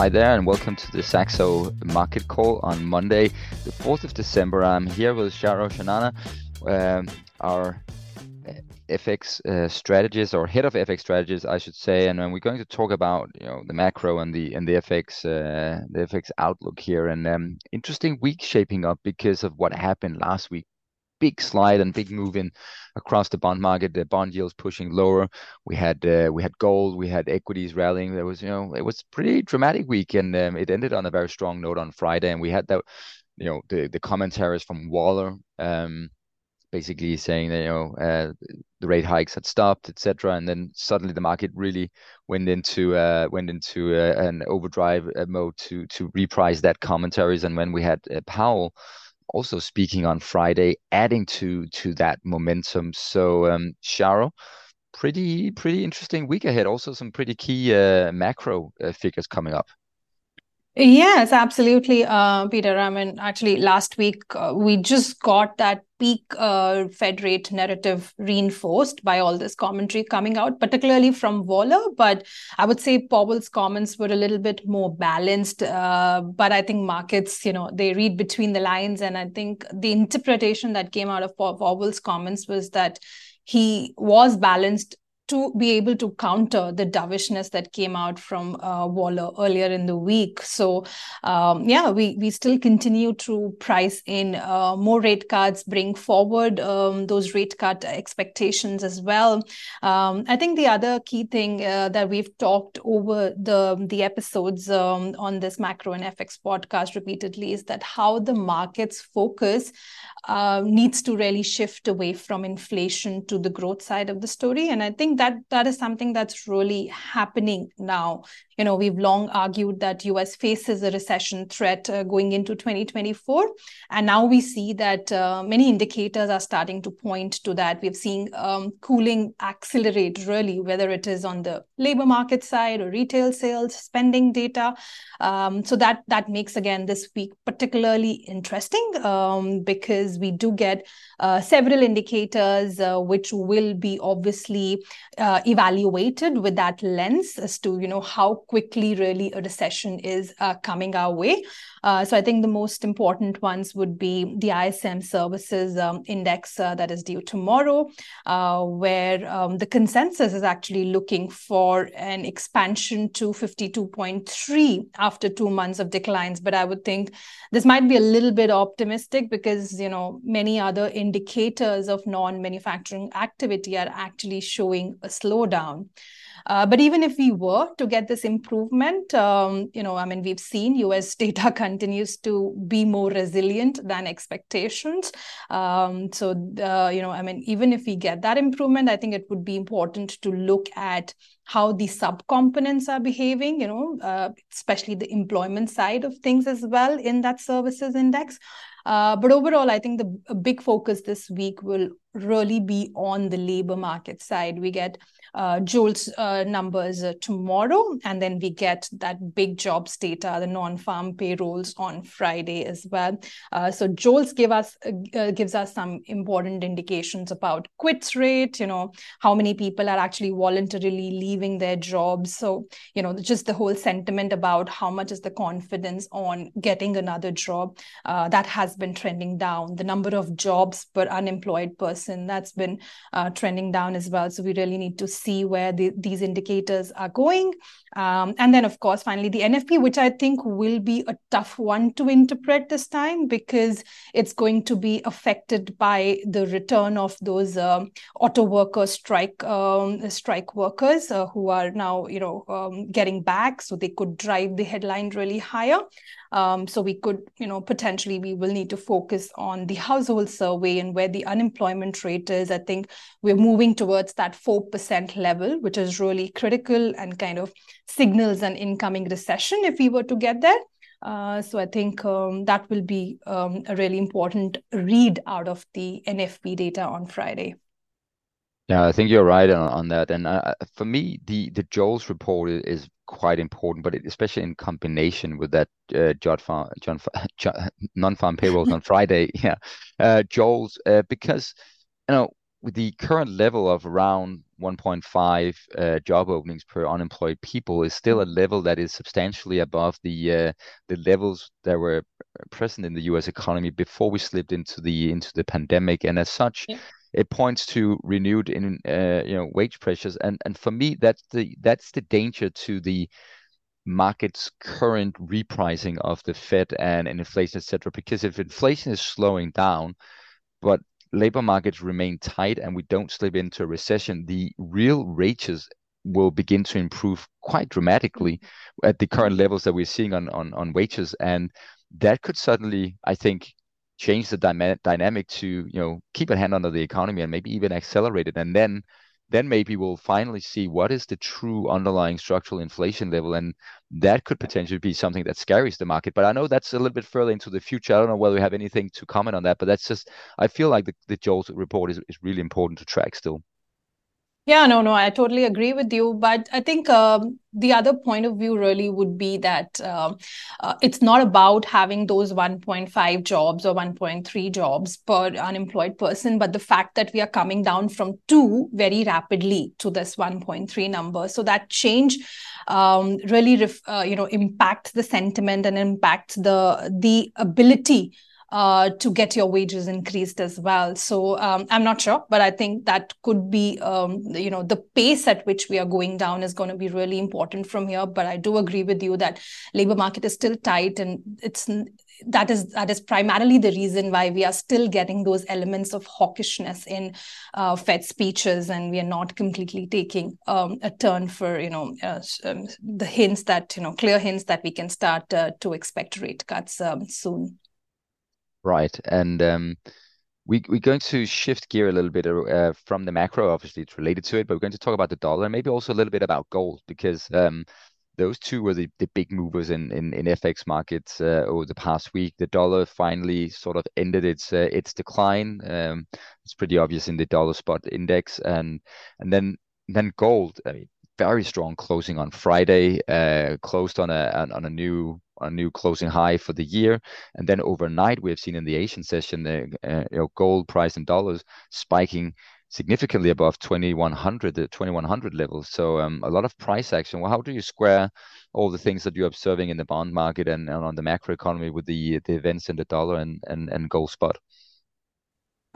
Hi there, and welcome to the Saxo Market Call on Monday, the 4th of December. I'm here with Charu Chanana, um, our uh, FX uh, strategist or head of FX strategists, I should say, and we're going to talk about you know the macro and the and the FX uh, the FX outlook here. And um, interesting week shaping up because of what happened last week big slide and big move in across the bond market. The bond yields pushing lower. We had uh, we had gold, we had equities rallying. There was you know it was pretty dramatic week, and um, it ended on a very strong note on Friday. And we had that you know the the commentaries from Waller. Um, basically saying that you know uh, the rate hikes had stopped, etc. And then suddenly the market really went into uh, went into uh, an overdrive uh, mode to to reprice that commentaries. And when we had uh, Powell also speaking on Friday, adding to to that momentum. So, um, Charu, pretty pretty interesting week ahead. Also, some pretty key uh, macro uh, figures coming up. Yes, absolutely, uh, Peter. I mean, actually, last week uh, we just got that peak uh, Fed rate narrative reinforced by all this commentary coming out, particularly from Waller. But I would say Powell's comments were a little bit more balanced. Uh, but I think markets, you know, they read between the lines. And I think the interpretation that came out of Powell's comments was that he was balanced to be able to counter the dovishness that came out from uh, Waller earlier in the week. So, um, yeah, we we still continue to price in uh, more rate cuts, bring forward um, those rate cut expectations as well. Um, I think the other key thing uh, that we've talked over the the episodes um, on this macro and FX podcast repeatedly is that how the markets focus uh, needs to really shift away from inflation to the growth side of the story, and I think that that is something that's really happening now. You know we've long argued that us faces a recession threat uh, going into 2024 and now we see that uh, many indicators are starting to point to that. We've seen um, cooling accelerate really whether it is on the labor market side or retail sales spending data. Um, so that that makes again this week particularly interesting um, because we do get uh, several indicators uh, which will be obviously uh, evaluated with that lens as to you know how quickly really a recession is uh, coming our way. Uh, so I think the most important ones would be the ISM services um, index uh, that is due tomorrow, uh, where um, the consensus is actually looking for an expansion to 52.3 after two months of declines. But I would think this might be a little bit optimistic because you know many other indicators of non-manufacturing activity are actually showing a slowdown. Uh, but even if we were to get this improvement, um, you know, I mean, we've seen U.S. data continues to be more resilient than expectations. Um, so, uh, you know, I mean, even if we get that improvement, I think it would be important to look at how the subcomponents are behaving, you know, uh, especially the employment side of things as well in that services index. Uh, but overall, I think the big focus this week will really be on the labor market side. We get uh, uh, numbers uh, tomorrow, and then we get that big jobs data, the non-farm payrolls on Friday as well. Uh, so JOLTS give us uh, gives us some important indications about quits rate. You know how many people are actually voluntarily leaving their jobs. So you know just the whole sentiment about how much is the confidence on getting another job uh, that has been trending down. The number of jobs per unemployed person that's been trending down as well. So we really need to see where the, these indicators are going. Um, and then, of course, finally, the NFP, which I think will be a tough one to interpret this time because it's going to be affected by the return of those um, auto worker strike um, strike workers uh, who are now, you know, um, getting back, so they could drive the headline really higher. Um, so we could, you know, potentially we will need to focus on the household survey and where the unemployment rate is. I think we're moving towards that four percent level, which is really critical and kind of signals an incoming recession if we were to get there. Uh, so I think um, that will be um, a really important read out of the NFP data on Friday. Yeah, I think you're right on, on that. And uh, for me, the the JOLTS report is quite important, but it, especially in combination with that uh, John Farm, John, John non-farm payrolls on Friday. Yeah, uh, JOLTS uh, because you know with the current level of around 1.5 uh, job openings per unemployed people is still a level that is substantially above the uh, the levels that were present in the U.S. economy before we slipped into the into the pandemic, and as such. Yeah. It points to renewed in uh, you know wage pressures, and and for me that's the that's the danger to the market's current repricing of the Fed and, and inflation, etc. Because if inflation is slowing down, but labor markets remain tight and we don't slip into a recession, the real wages will begin to improve quite dramatically at the current levels that we're seeing on, on, on wages. And that could suddenly, I think, change the dyma- dynamic to, you know, keep a hand under the economy and maybe even accelerate it. And then then maybe we'll finally see what is the true underlying structural inflation level. And that could potentially be something that scares the market. But i know that's a little bit further into the future. I don't know whether we have anything to comment on that but that's just i feel like the, the joel report is, is really important to track still yeah, no, no, I totally agree with you. But I think um, the other point of view really would be that uh, uh, it's not about having those 1.5 jobs or 1.3 jobs per unemployed person, but the fact that we are coming down from two very rapidly to this 1.3 number. So that change um, really, ref, uh, you know, impacts the sentiment and impacts the the ability uh, to get your wages increased as well. So um, I'm not sure, but I think that could be, um, you know, the pace at which we are going down is going to be really important from here. But I do agree with you that labor market is still tight, and it's that is that is primarily the reason why we are still getting those elements of hawkishness in uh, Fed speeches, and we are not completely taking um, a turn for you know uh, um, the hints that you know clear hints that we can start uh, to expect rate cuts um, soon. Right. And um, we, we're going to shift gear a little bit uh, from the macro. Obviously, it's related to it, but we're going to talk about the dollar and maybe also a little bit about gold because um, those two were the, the big movers in, in, in FX markets uh, over the past week. The dollar finally sort of ended its uh, its decline. Um, it's pretty obvious in the dollar spot index, and and then then gold. I mean, very strong closing on Friday, uh, closed on a on a new a new closing high for the year. And then overnight, we have seen in the Asian session, the uh, you know, gold price in dollars spiking significantly above 2100 the 2100 levels so um, a lot of price action. Well how do you square all the things that you're observing in the bond market and, and on the macro economy with the the events in the dollar and and, and gold spot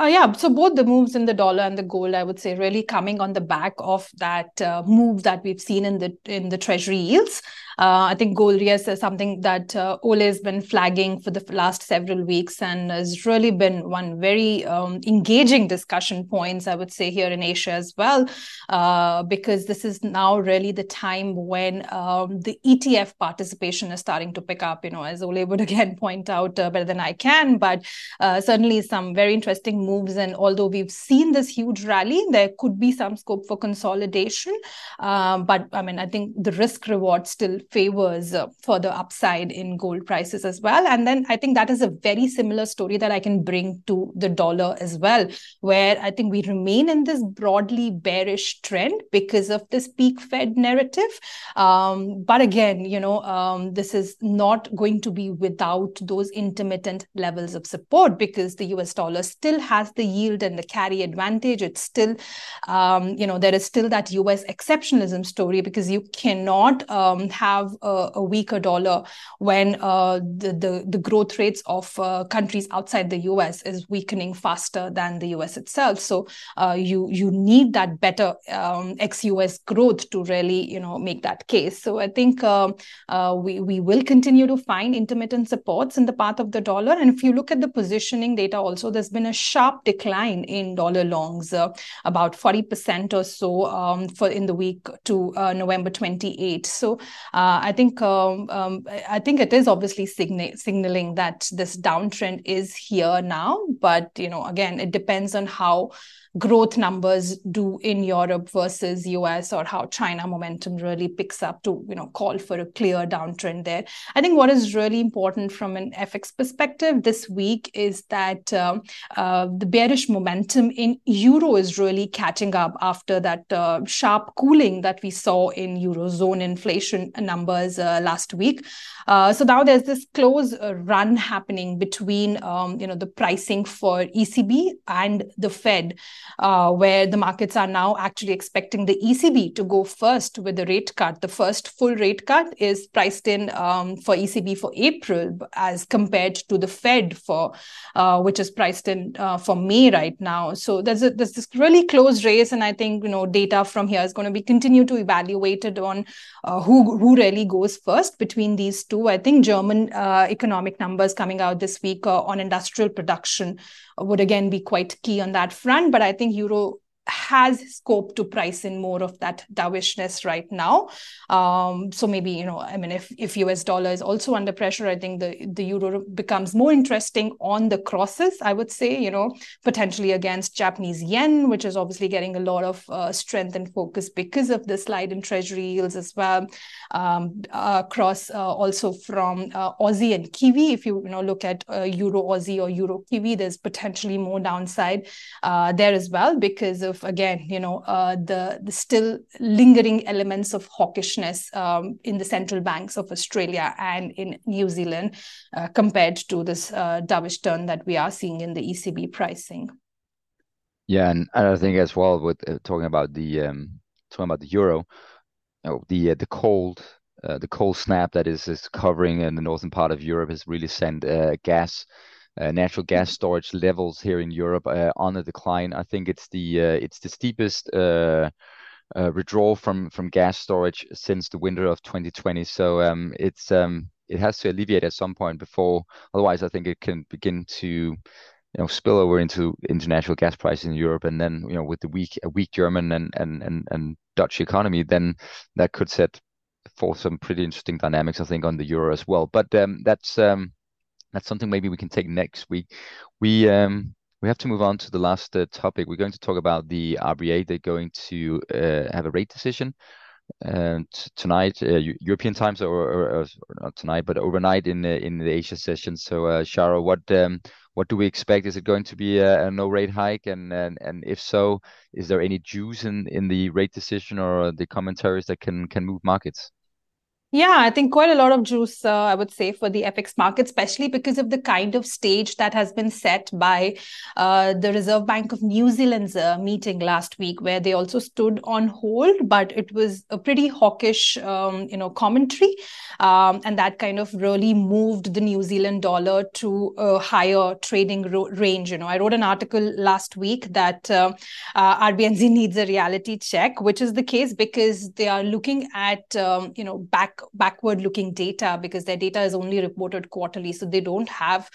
uh, yeah, so both the moves in the dollar and the gold, I would say, really coming on the back of that uh, move that we've seen in the in the treasury yields. Uh, I think gold yes is something that uh, Ole has been flagging for the last several weeks and has really been one very um, engaging discussion points, I would say, here in Asia as well, uh, because this is now really the time when um, the ETF participation is starting to pick up. You know, as Ole would again point out uh, better than I can, but uh, certainly some very interesting moves. And although we've seen this huge rally, there could be some scope for consolidation. Um, but I mean, I think the risk reward still favors uh, further upside in gold prices as well. And then I think that is a very similar story that I can bring to the dollar as well, where I think we remain in this broadly bearish trend because of this peak Fed narrative. Um, but again, you know, um, this is not going to be without those intermittent levels of support because the US dollar still has the yield and the carry advantage. It's still, um, you know, there is still that US exceptionalism story because you cannot um, have a, a weaker dollar when uh, the, the, the growth rates of uh, countries outside the US is weakening faster than the US itself. So uh, you you need that better um, ex-US growth to really you know make that case. So I think um, uh, we we will continue to find intermittent supports in the path of the dollar. And if you look at the positioning data, also there's been a sharp decline in dollar longs, uh, about 40% or so um, for in the week to uh, November 28. So uh, I think um, um, I think it is obviously signa- signaling that this downtrend is here now, but you know, again, it depends on how growth numbers do in Europe versus US or how China momentum really picks up to you know call for a clear downtrend there. I think what is really important from an FX perspective this week is that um, uh, the bearish momentum in euro is really catching up after that uh, sharp cooling that we saw in eurozone inflation numbers uh, last week. Uh, so now there's this close uh, run happening between um, you know the pricing for ECB and the Fed, uh, where the markets are now actually expecting the ECB to go first with the rate cut. The first full rate cut is priced in um, for ECB for April, as compared to the Fed for uh, which is priced in uh, for May right now. So there's a, there's this really close race, and I think you know data from here is going to be continue to evaluated on who who really goes first between these two. I think German uh, economic numbers coming out this week uh, on industrial production would again be quite key on that front. But I think Euro has scope to price in more of that dovishness right now. Um, so maybe you know, I mean, if if US dollar is also under pressure, I think the the euro becomes more interesting on the crosses. I would say, you know, potentially against Japanese yen, which is obviously getting a lot of uh, strength and focus because of the slide in treasury yields as well. Um, uh, across also from uh, Aussie and Kiwi, if you you know look at uh, Euro Aussie or Euro Kiwi, there's potentially more downside uh, there as well because of of again you know uh, the the still lingering elements of hawkishness um, in the central banks of Australia and in New Zealand uh, compared to this uh, dovish turn that we are seeing in the ECB pricing. Yeah, and I think as well with uh, talking about the um, talking about the euro, you know, the uh, the cold the cold snap that is is covering in the northern part of Europe has really sent gas natural gas storage levels here in Europe uh, on a decline. I think it's the uh, it's the steepest withdrawal from gas storage since the winter of 2020. So um, it's um, it has to alleviate at some point before. Otherwise, I think it can begin to you know spill over into international gas prices in Europe, and then you know with the weak German and Dutch economy, then that could set for some pretty interesting dynamics, I think, on the euro as well. But um, that's that's something maybe we can take next week. We um, we have to move on to the last uh, topic. We're going to talk about the RBA. They're going to uh, have a rate decision uh, tonight, uh, European times, or, or, or, not tonight, but overnight in the, in the Asia session. So, uh, Charu, what um, what do we expect? Is it going to be a, a, no rate hike? And, and and if so, is there any juice in, in the rate decision or the commentaries that can can move markets? Yeah, I think quite a lot of juice, uh, I would say, for the FX market, especially because of the kind of stage that has been set by uh, the Reserve Bank of New Zealand's uh, meeting last week, where they also stood on hold, but it was a pretty hawkish, um, you know, commentary, um, and that kind of really moved the New Zealand dollar to a higher trading ro- range. You know, I wrote an article last week that uh, uh, RBNZ needs a reality check, which is the case because they are looking at, um, you know, back backward looking data because their data is only reported quarterly so they don't have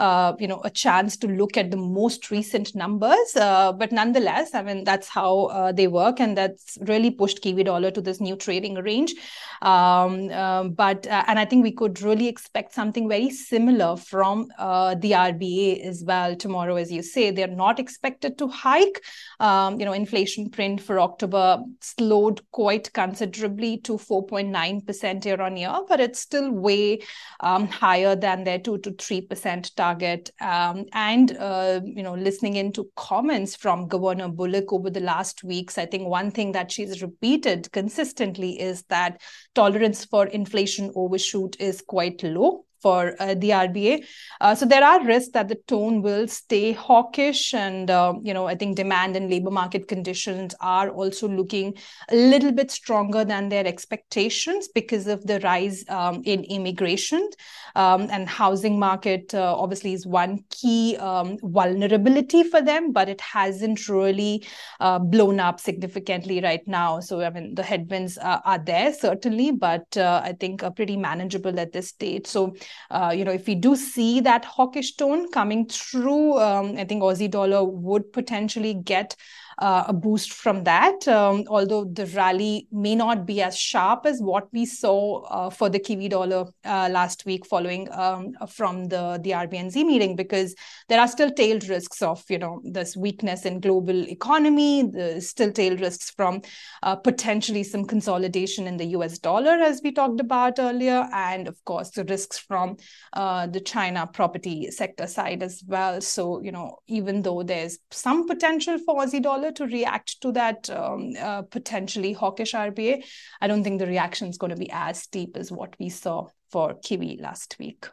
uh, you know a chance to look at the most recent numbers. Uh, but nonetheless i mean that's how uh, they work and that's really pushed kiwi dollar to this new trading range. Um, um but uh, and i think we could really expect something very similar from uh, the rba as well tomorrow as you say. They're not expected to hike. Um, you know inflation print for october slowed quite considerably to 4.9% year on year but it's still way um, higher than their 2 to 3% target target. Um, and, uh, you know, listening into comments from Governor Bullock over the last weeks, I think one thing that she's repeated consistently is that tolerance for inflation overshoot is quite low for uh, the RBA. Uh, so there are risks that the tone will stay hawkish, and uh, you know I think demand and labor market conditions are also looking a little bit stronger than their expectations because of the rise um, in immigration um, and housing market. Uh, obviously, is one key um, vulnerability for them, but it hasn't really uh, blown up significantly right now. So I mean the headwinds are there certainly, but uh, I think are pretty manageable at this stage. So uh, you know, if we do see that hawkish tone coming through, um, I think Aussie dollar would potentially get uh, a boost from that. Um, although the rally may not be as sharp as what we saw uh, for the Kiwi dollar uh, last week, following um, from the the RBNZ meeting, because there are still tailed risks of you know this weakness in global economy. The still tailed risks from uh, potentially some consolidation in the U.S. dollar, as we talked about earlier, and of course the risks from uh, the China property sector side as well. So you know even though there's some potential for Aussie dollar to react to that um, uh, potentially hawkish RBA, I don't think the reaction is going to be as steep as what we saw for Kiwi last week.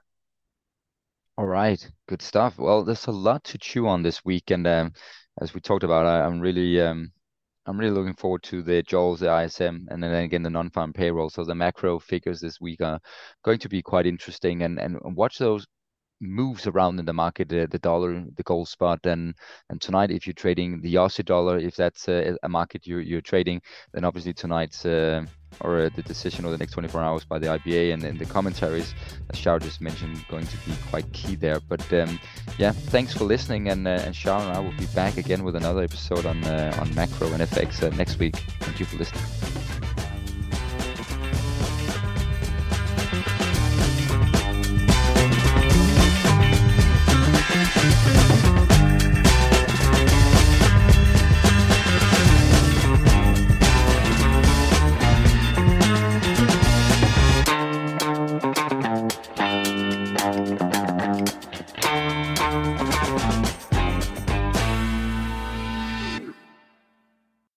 All right, good stuff. Well, there's a lot to chew on this week, and um, as we talked about, I, am really, um, I'm really looking forward to the JOLTS, the ISM, and then again the non-farm payroll. So the macro figures this week are going to be quite interesting, and and watch those moves around in the market, the dollar, the gold spot, and and tonight if you're trading the Aussie dollar, if that's a, market you're you're trading, then obviously tonight's uh, or uh, the decision or the next 24 hours by the RBA and, and the commentaries, as Charu just mentioned, going to be quite key there. But um, yeah, thanks for listening, and uh, and Charu and I will be back again with another episode on uh, on macro and FX uh, next week. Thank you for listening.